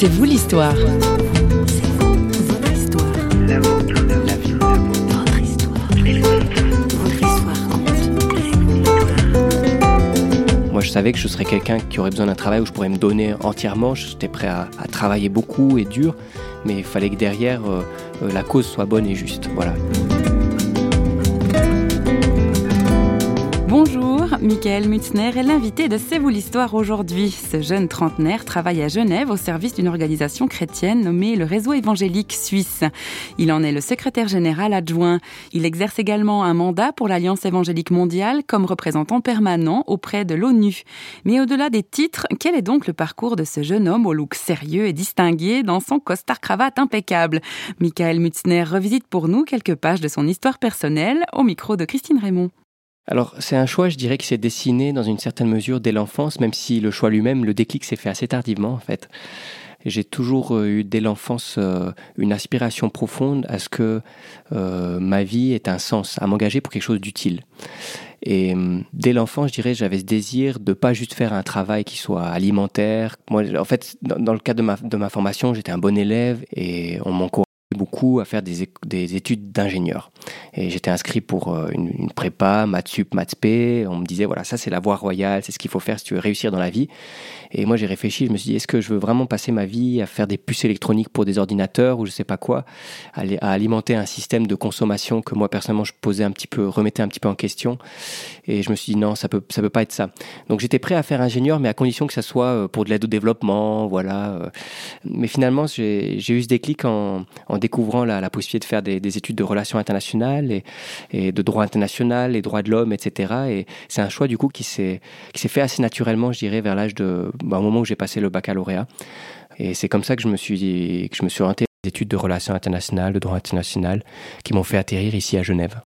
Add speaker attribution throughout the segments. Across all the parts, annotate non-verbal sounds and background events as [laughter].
Speaker 1: C'est vous l'histoire.
Speaker 2: Moi, je savais que je serais quelqu'un qui aurait besoin d'un travail où je pourrais me donner entièrement. J'étais prêt à, travailler beaucoup et dur, mais il fallait que derrière, euh, euh, la cause soit bonne et juste. Voilà.
Speaker 1: Michael Mutzner est l'invité de C'est vous l'histoire aujourd'hui. Ce jeune trentenaire travaille à Genève au service d'une organisation chrétienne nommée le Réseau évangélique suisse. Il en est le secrétaire général adjoint. Il exerce également un mandat pour l'Alliance évangélique mondiale comme représentant permanent auprès de l'ONU. Mais au-delà des titres, quel est donc le parcours de ce jeune homme au look sérieux et distingué dans son costard cravate impeccable? Michael Mutzner revisite pour nous quelques pages de son histoire personnelle au micro de Christine Raymond.
Speaker 2: Alors, c'est un choix, je dirais, qui s'est dessiné dans une certaine mesure dès l'enfance, même si le choix lui-même, le déclic s'est fait assez tardivement, en fait. J'ai toujours euh, eu dès l'enfance euh, une aspiration profonde à ce que euh, ma vie ait un sens, à m'engager pour quelque chose d'utile. Et dès l'enfance, je dirais, j'avais ce désir de pas juste faire un travail qui soit alimentaire. Moi, en fait, dans, le cadre de ma, de ma formation, j'étais un bon élève et on m'encourageait beaucoup à faire des, des études d'ingénieur. Et j'étais inscrit pour euh, une, prépa, maths sup, maths p. On me disait, voilà, ça c'est la voie royale, c'est ce qu'il faut faire si tu veux réussir dans la vie. Et moi j'ai réfléchi, je me suis dit, est-ce que je veux vraiment passer ma vie à faire des puces électroniques pour des ordinateurs ou je sais pas quoi, à, alimenter un système de consommation que moi personnellement je posais un petit peu, remettais un petit peu en question. Et je me suis dit, non, ça peut, ça peut pas être ça. Donc j'étais prêt à faire ingénieur, mais à condition que ça soit euh, pour de l'aide au développement, voilà. Euh. Mais finalement, j'ai eu ce déclic en découvrant la, possibilité de faire des, des études de relations internationales et, de droit international, les droits de l'homme, etc. Et c'est un choix du coup qui s'est fait assez naturellement, je dirais, vers l'âge de bah, au moment où j'ai passé le baccalauréat. Et c'est comme ça que je me suis que je me suis des études de relations internationales, de droit international, qui m'ont fait atterrir ici à Genève.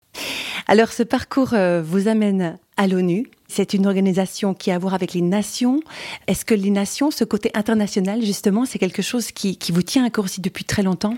Speaker 1: Alors ce parcours euh, vous amène à l'ONU. C'est une organisation qui a à voir avec les nations. Est-ce que les nations, ce côté international, justement, c'est quelque chose qui, qui vous tient à cœur aussi depuis très longtemps?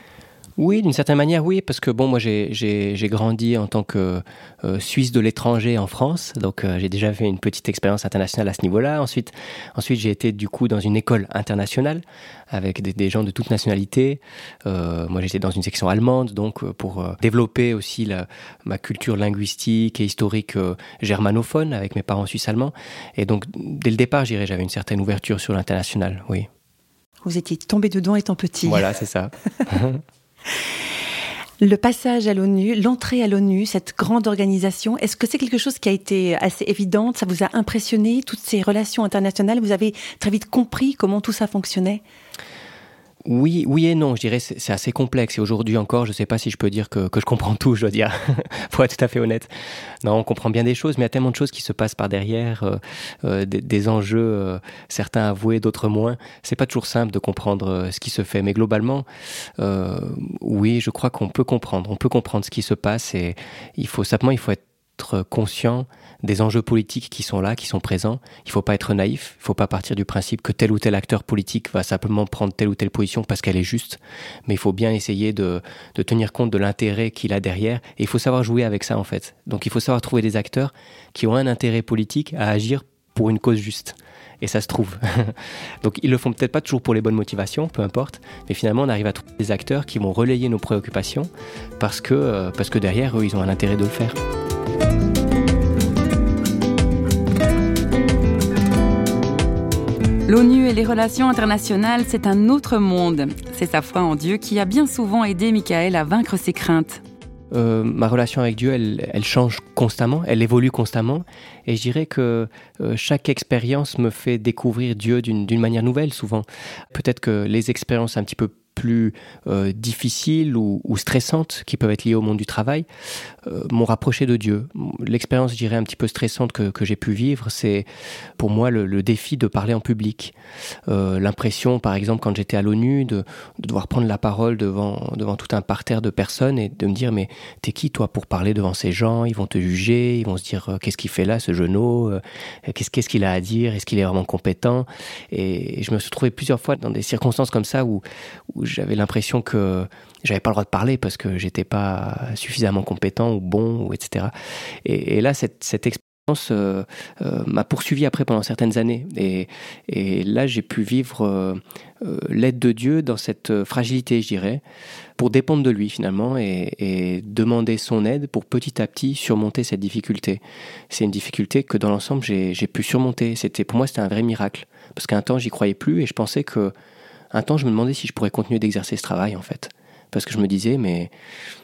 Speaker 2: Oui, d'une certaine manière, oui, parce que bon, moi j'ai grandi en tant que euh, Suisse de l'étranger en France, donc euh, j'ai déjà fait une petite expérience internationale à ce niveau-là. Ensuite, ensuite j'ai été du coup dans une école internationale avec des, gens de toutes nationalités. Euh, moi j'étais dans une section allemande, donc pour développer aussi la, ma culture linguistique et historique germanophone avec mes parents suisses allemands. Et donc dès le départ, j'irais, j'avais une certaine ouverture sur l'international, oui.
Speaker 1: Vous étiez tombé dedans étant petit.
Speaker 2: Voilà, c'est ça. [laughs]
Speaker 1: Le passage à l'ONU, l'entrée à l'ONU, cette grande organisation, est-ce que c'est quelque chose qui a été assez évident? Ça vous a impressionné, toutes ces relations internationales Vous avez très vite compris comment tout ça fonctionnait?
Speaker 2: Oui, oui et non, je dirais c'est assez complexe. Et aujourd'hui encore, je ne sais pas si je peux dire que, que je comprends tout, je dois dire, [laughs] pour être tout à fait honnête. Non, on comprend bien des choses, mais il y a tellement de choses qui se passent par derrière, euh, euh des, des, enjeux, euh, certains avoués, d'autres moins. C'est pas toujours simple de comprendre euh, ce qui se fait, mais globalement, oui, je crois qu'on peut comprendre. On peut comprendre ce qui se passe et il faut simplement, il faut être conscient des enjeux politiques qui sont là, qui sont présents. Il faut pas être naïf. Il faut pas partir du principe que tel ou tel acteur politique va simplement prendre telle ou telle position parce qu'elle est juste. Mais il faut bien essayer de, de tenir compte de l'intérêt qu'il a derrière. Et il faut savoir jouer avec ça, en fait. Donc il faut savoir trouver des acteurs qui ont un intérêt politique à agir pour une cause juste. Et ça se trouve. [laughs] Donc ils le font peut-être pas toujours pour les bonnes motivations, peu importe, mais finalement on arrive à trouver des acteurs qui vont relayer nos préoccupations parce que, euh, parce que derrière eux ils ont un intérêt de le faire.
Speaker 1: L'ONU et les relations internationales, c'est un autre monde. C'est sa foi en Dieu qui a bien souvent aidé Michael à vaincre ses craintes.
Speaker 2: Euh, ma relation avec Dieu, elle, change constamment, elle évolue constamment, et je dirais que euh, chaque expérience me fait découvrir Dieu d'une manière nouvelle souvent. Peut-être que les expériences un petit peu plus euh, difficiles ou, stressantes qui peuvent être liées au monde du travail euh, m'ont rapproché de Dieu. L'expérience, je dirais, un petit peu stressante que, j'ai pu vivre, c'est pour moi le, défi de parler en public. Euh, L'impression, par exemple, quand j'étais à l'ONU, de, de, devoir prendre la parole devant, devant tout un parterre de personnes et de me dire, mais t'es qui toi pour parler devant ces gens? Ils vont te juger, ils vont se dire, qu'est-ce qu'il fait là, ce genou? Qu'est-ce qu'il qu a à dire? Est-ce qu'il est vraiment compétent? Et, et je me suis trouvé plusieurs fois dans des circonstances comme ça où, où j'avais l'impression que j'avais pas le droit de parler parce que j'étais pas suffisamment compétent ou bon ou etc. Et, là cette, cette expérience euh, euh, m'a poursuivi après pendant certaines années. Et, et là, j'ai pu vivre euh, l'aide de Dieu dans cette fragilité, je dirais, pour dépendre de lui finalement et, demander son aide pour petit à petit surmonter cette difficulté. C'est une difficulté que dans l'ensemble, j'ai pu surmonter. C'était Pour moi, c'était un vrai miracle. Parce qu'un temps, j'y croyais plus et je pensais que... Un temps, je me demandais si je pourrais continuer d'exercer ce travail, en fait. Parce que je me disais, mais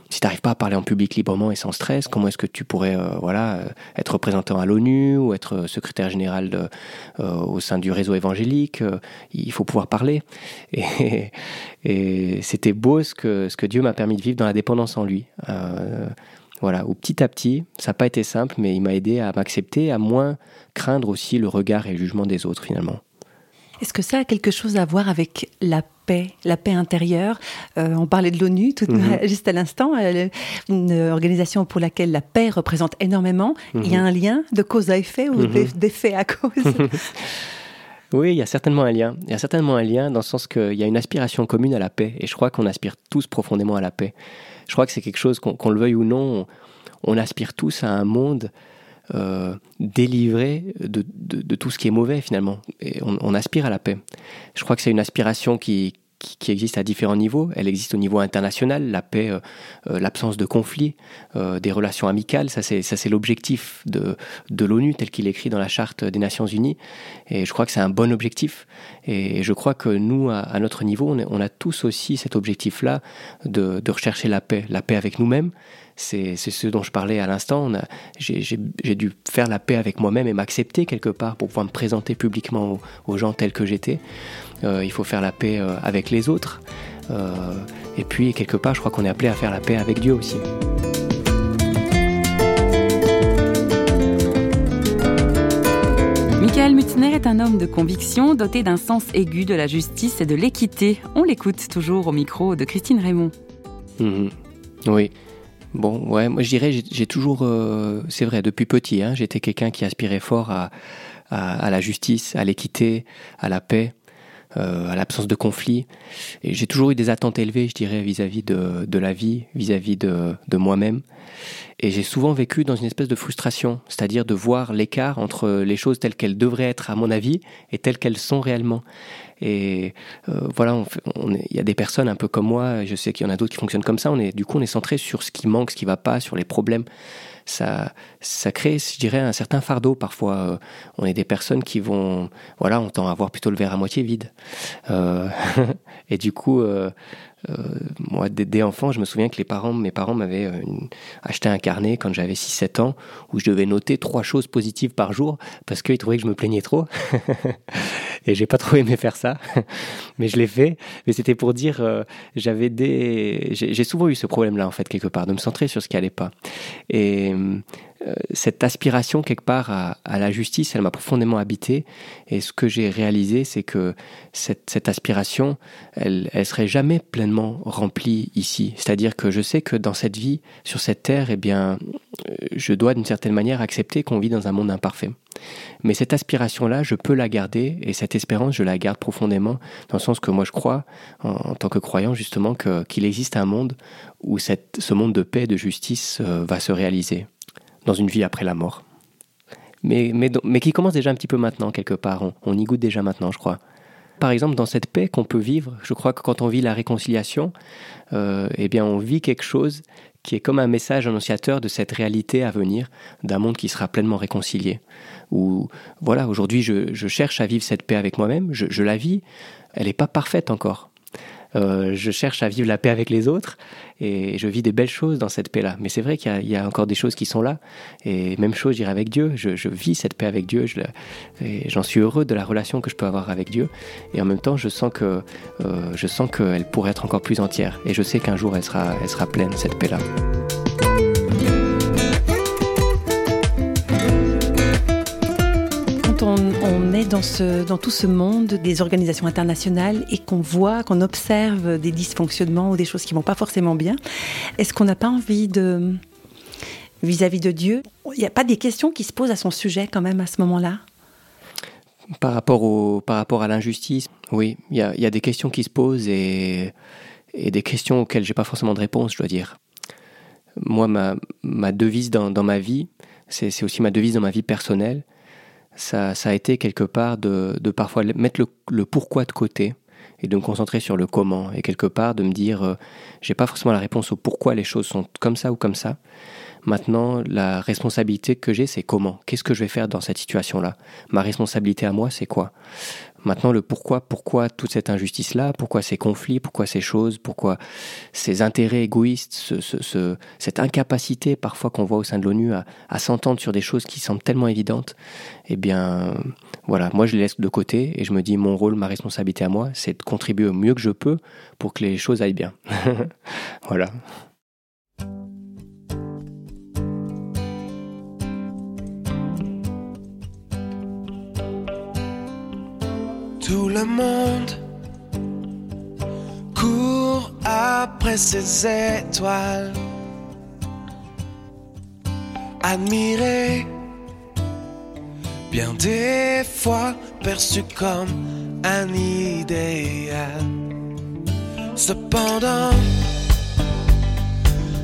Speaker 2: si tu n'arrives pas à parler en public librement et sans stress, comment est-ce que tu pourrais euh, voilà, euh, être représentant à l'ONU ou être euh, secrétaire général de, au sein du réseau évangélique Il faut pouvoir parler. Et, [laughs] et c'était beau ce que, ce que Dieu m'a permis de vivre dans la dépendance en lui. voilà, où petit à petit, ça n'a pas été simple, mais il m'a aidé à m'accepter, à moins craindre aussi le regard et le jugement des autres finalement.
Speaker 1: Est-ce que ça a quelque chose à voir avec la paix, la paix intérieure? Euh, On parlait de l'ONU mhm. [laughs] juste à l'instant, euh, une organisation pour laquelle la paix représente énormément. Il y a mhm. un lien de cause à effet ou mhm. d'effet à cause? [laughs]
Speaker 2: Oui, il y a certainement un lien. Il y a certainement un lien dans le sens qu'il y a une aspiration commune à la paix. Et je crois qu'on aspire tous profondément à la paix. Je crois que c'est quelque chose, qu'on le veuille ou non, on aspire tous à un monde euh, délivré de, tout ce qui est mauvais finalement. On, aspire à la paix. Je crois que c'est une aspiration qui, existe à différents niveaux. Elle existe au niveau international, la paix, euh, euh, l'absence de conflits, des relations amicales. Ça, c'est, l'objectif de, l'ONU tel qu'il est écrit dans la Charte des Nations Unies. Et je crois que c'est un bon objectif. Et je crois que nous, à, notre niveau, on, a tous aussi cet objectif-là de rechercher la paix. La paix avec nous-mêmes, c'est ce dont je parlais à l'instant. J'ai dû faire la paix avec moi-même et m'accepter quelque part pour pouvoir me présenter publiquement aux, gens tels que j'étais. Euh, il faut faire la paix euh, avec les autres. Euh, et puis, quelque part, je crois qu'on est appelé à faire la paix avec Dieu aussi.
Speaker 1: Michael Mutzner est un homme de conviction, doté d'un sens aigu de la justice et de l'équité. On l'écoute toujours au micro de Christine Raymond.
Speaker 2: Mhm. Oui, Bon, ouais, moi je dirais, j'ai toujours, euh, c'est vrai, depuis petit, hein, j'étais quelqu'un qui aspirait fort à, la justice, à l'équité, à la paix, euh, à l'absence de conflit. Et j'ai toujours eu des attentes élevées, je dirais, vis-à-vis de, la vie, vis-à-vis de moi-même. Et j'ai souvent vécu dans une espèce de frustration, c'est-à-dire de voir l'écart entre les choses telles qu'elles devraient être, à mon avis, et telles qu'elles sont réellement. Et euh, voilà, il y a des personnes un peu comme moi, je sais qu'il y en a d'autres qui fonctionnent comme ça, on est, du coup on est centré sur ce qui manque, ce qui va pas, sur les problèmes. Ça, ça crée, je dirais, un certain fardeau parfois. Euh, on est des personnes qui vont, voilà, on tend à voir plutôt le verre à moitié vide. Euh, [laughs] et du coup, euh, euh, moi, dès, enfant, je me souviens que les parents, mes parents m'avaient euh, acheté un carnet quand j'avais 6-7 ans où je devais noter trois choses positives par jour parce qu'ils trouvaient que je me plaignais trop. [laughs] et j'ai pas trop aimé faire ça, [laughs] mais je l'ai fait. Mais c'était pour dire, euh, j'avais des, j'ai souvent eu ce problème-là en fait quelque part, de me centrer sur ce qui allait pas. Et euh, cette aspiration quelque part à, la justice, elle m'a profondément habité. Et ce que j'ai réalisé, c'est que cette, aspiration, elle, serait jamais pleinement remplie ici. C'est-à-dire que je sais que dans cette vie, sur cette terre, eh bien, euh, je dois d'une certaine manière accepter qu'on vit dans un monde imparfait. Mais cette aspiration-là, je peux la garder et cette espérance, je la garde profondément dans le sens que moi je crois, en, tant que croyant justement, qu'il existe un monde où ce monde de paix et de justice euh, va se réaliser dans une vie après la mort. Mais, mais, qui commence déjà un petit peu maintenant, quelque part. On, y goûte déjà maintenant, je crois. Par exemple, dans cette paix qu'on peut vivre, je crois que quand on vit la réconciliation, euh, eh bien, on vit quelque chose qui est comme un message annonciateur de cette réalité à venir, d'un monde qui sera pleinement réconcilié. Ou voilà, aujourd'hui, je, cherche à vivre cette paix avec moi-même, je la vis, elle n'est pas parfaite encore. Euh, je cherche à vivre la paix avec les autres et je vis des belles choses dans cette paix-là. Mais c'est vrai qu'il y, a encore des choses qui sont là. Et même chose, je dirais, avec Dieu. Je, vis cette paix avec Dieu j'en suis heureux de la relation que je peux avoir avec Dieu. Et en même temps, je sens que euh, je sens qu'elle pourrait être encore plus entière. Et je sais qu'un jour, elle sera pleine, cette paix-là.
Speaker 1: Dans, tout ce monde des organisations internationales et qu'on voit, qu'on observe des dysfonctionnements ou des choses qui vont pas forcément bien, est-ce qu'on n'a pas envie de, vis-à-vis de Dieu, il n'y a pas des questions qui se posent à son sujet quand même à ce moment-là?
Speaker 2: Par rapport, au, par rapport à l'injustice, oui, il y a, des questions qui se posent et, des questions auxquelles j'ai pas forcément de réponse, je dois dire. Moi, ma, devise dans ma vie, c'est aussi ma devise dans ma vie personnelle, ça, ça a été quelque part de, parfois mettre le, le, pourquoi de côté et de me concentrer sur le comment et quelque part de me dire euh, j'ai pas forcément la réponse au pourquoi les choses sont comme ça ou comme ça. Maintenant, la responsabilité que j'ai, c'est comment? Qu'est-ce que je vais faire dans cette situation-là? Ma responsabilité à moi, c'est quoi? Maintenant, le pourquoi, pourquoi toute cette injustice-là, pourquoi ces conflits, pourquoi ces choses, pourquoi ces intérêts égoïstes, ce, cette incapacité parfois qu'on voit au sein de l'ONU à, à s'entendre sur des choses qui semblent tellement évidentes, eh bien, voilà, moi je les laisse de côté et je me dis mon rôle, ma responsabilité à moi, c'est de contribuer au mieux que je peux pour que les choses aillent bien. [laughs] voilà.
Speaker 3: Tout le monde court après ses étoiles. Admiré, bien des fois perçu comme un idéal. Cependant,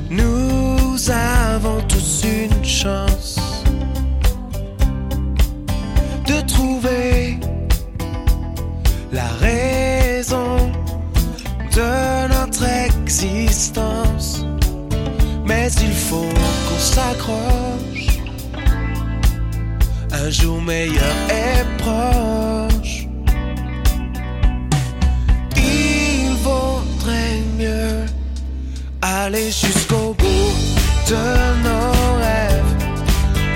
Speaker 3: nous avons tous une chance de trouver la raison de notre existence. Mais il faut qu'on s'accroche. Un jour meilleur est proche. Il vaudrait mieux aller jusqu'au bout de nos rêves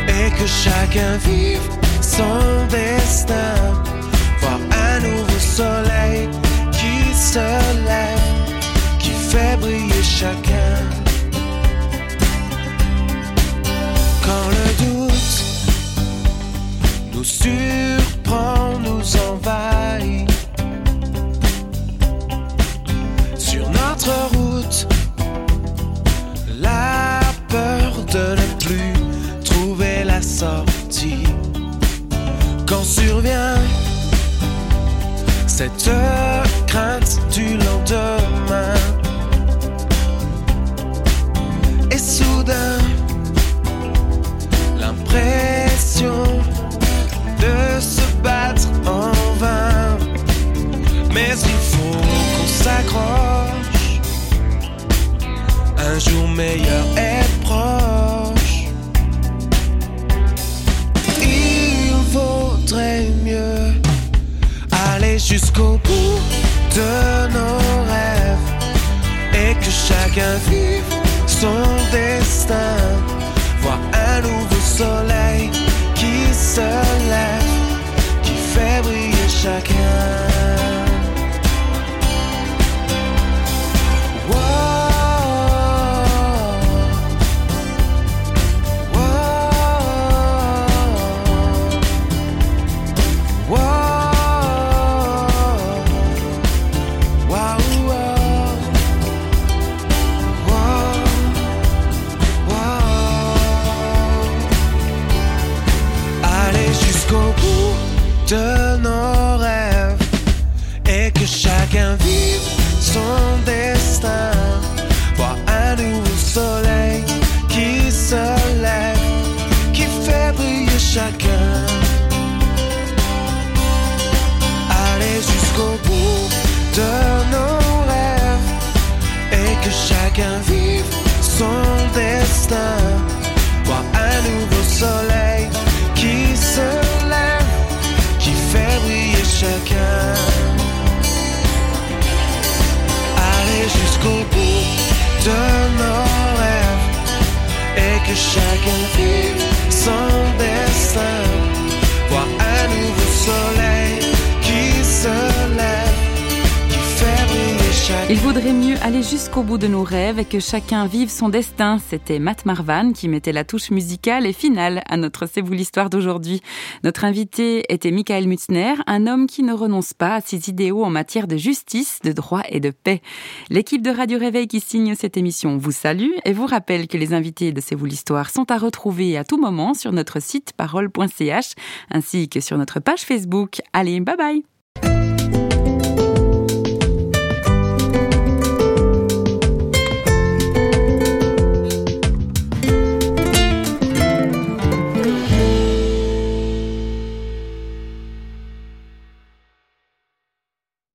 Speaker 3: et que chacun vive son destin chacun. Quand le doute nous surprend, nous envahit. Sur notre route, la peur de ne plus trouver la sortie. Quand survient cette crainte du l'impression de se battre en vain. Mais il faut qu'on s'accroche. Un jour meilleur est proche. Il vaudrait mieux jusqu'au bout de nos rêves et que chacun vive son destin. Voir un nouveau soleil qui se lève, qui fait briller chacun. matin, vois un nouveau soleil qui se lève, qui fait briller chacun. Aller jusqu'au bout de nos rêves et que chacun vive son destin.
Speaker 1: Il vaudrait mieux aller jusqu'au bout de nos rêves et que chacun vive son destin. C'était Matt Marvan qui mettait la touche musicale et finale à notre C'est vous l'histoire d'aujourd'hui. Notre invité était Michael Mutzner, un homme qui ne renonce pas à ses idéaux en matière de justice, de droit et de paix. L'équipe de Radio Réveil qui signe cette émission vous salue et vous rappelle que les invités de C'est vous l'histoire sont à retrouver à tout moment sur notre site parole.ch ainsi que sur notre page Facebook. Allez, bye bye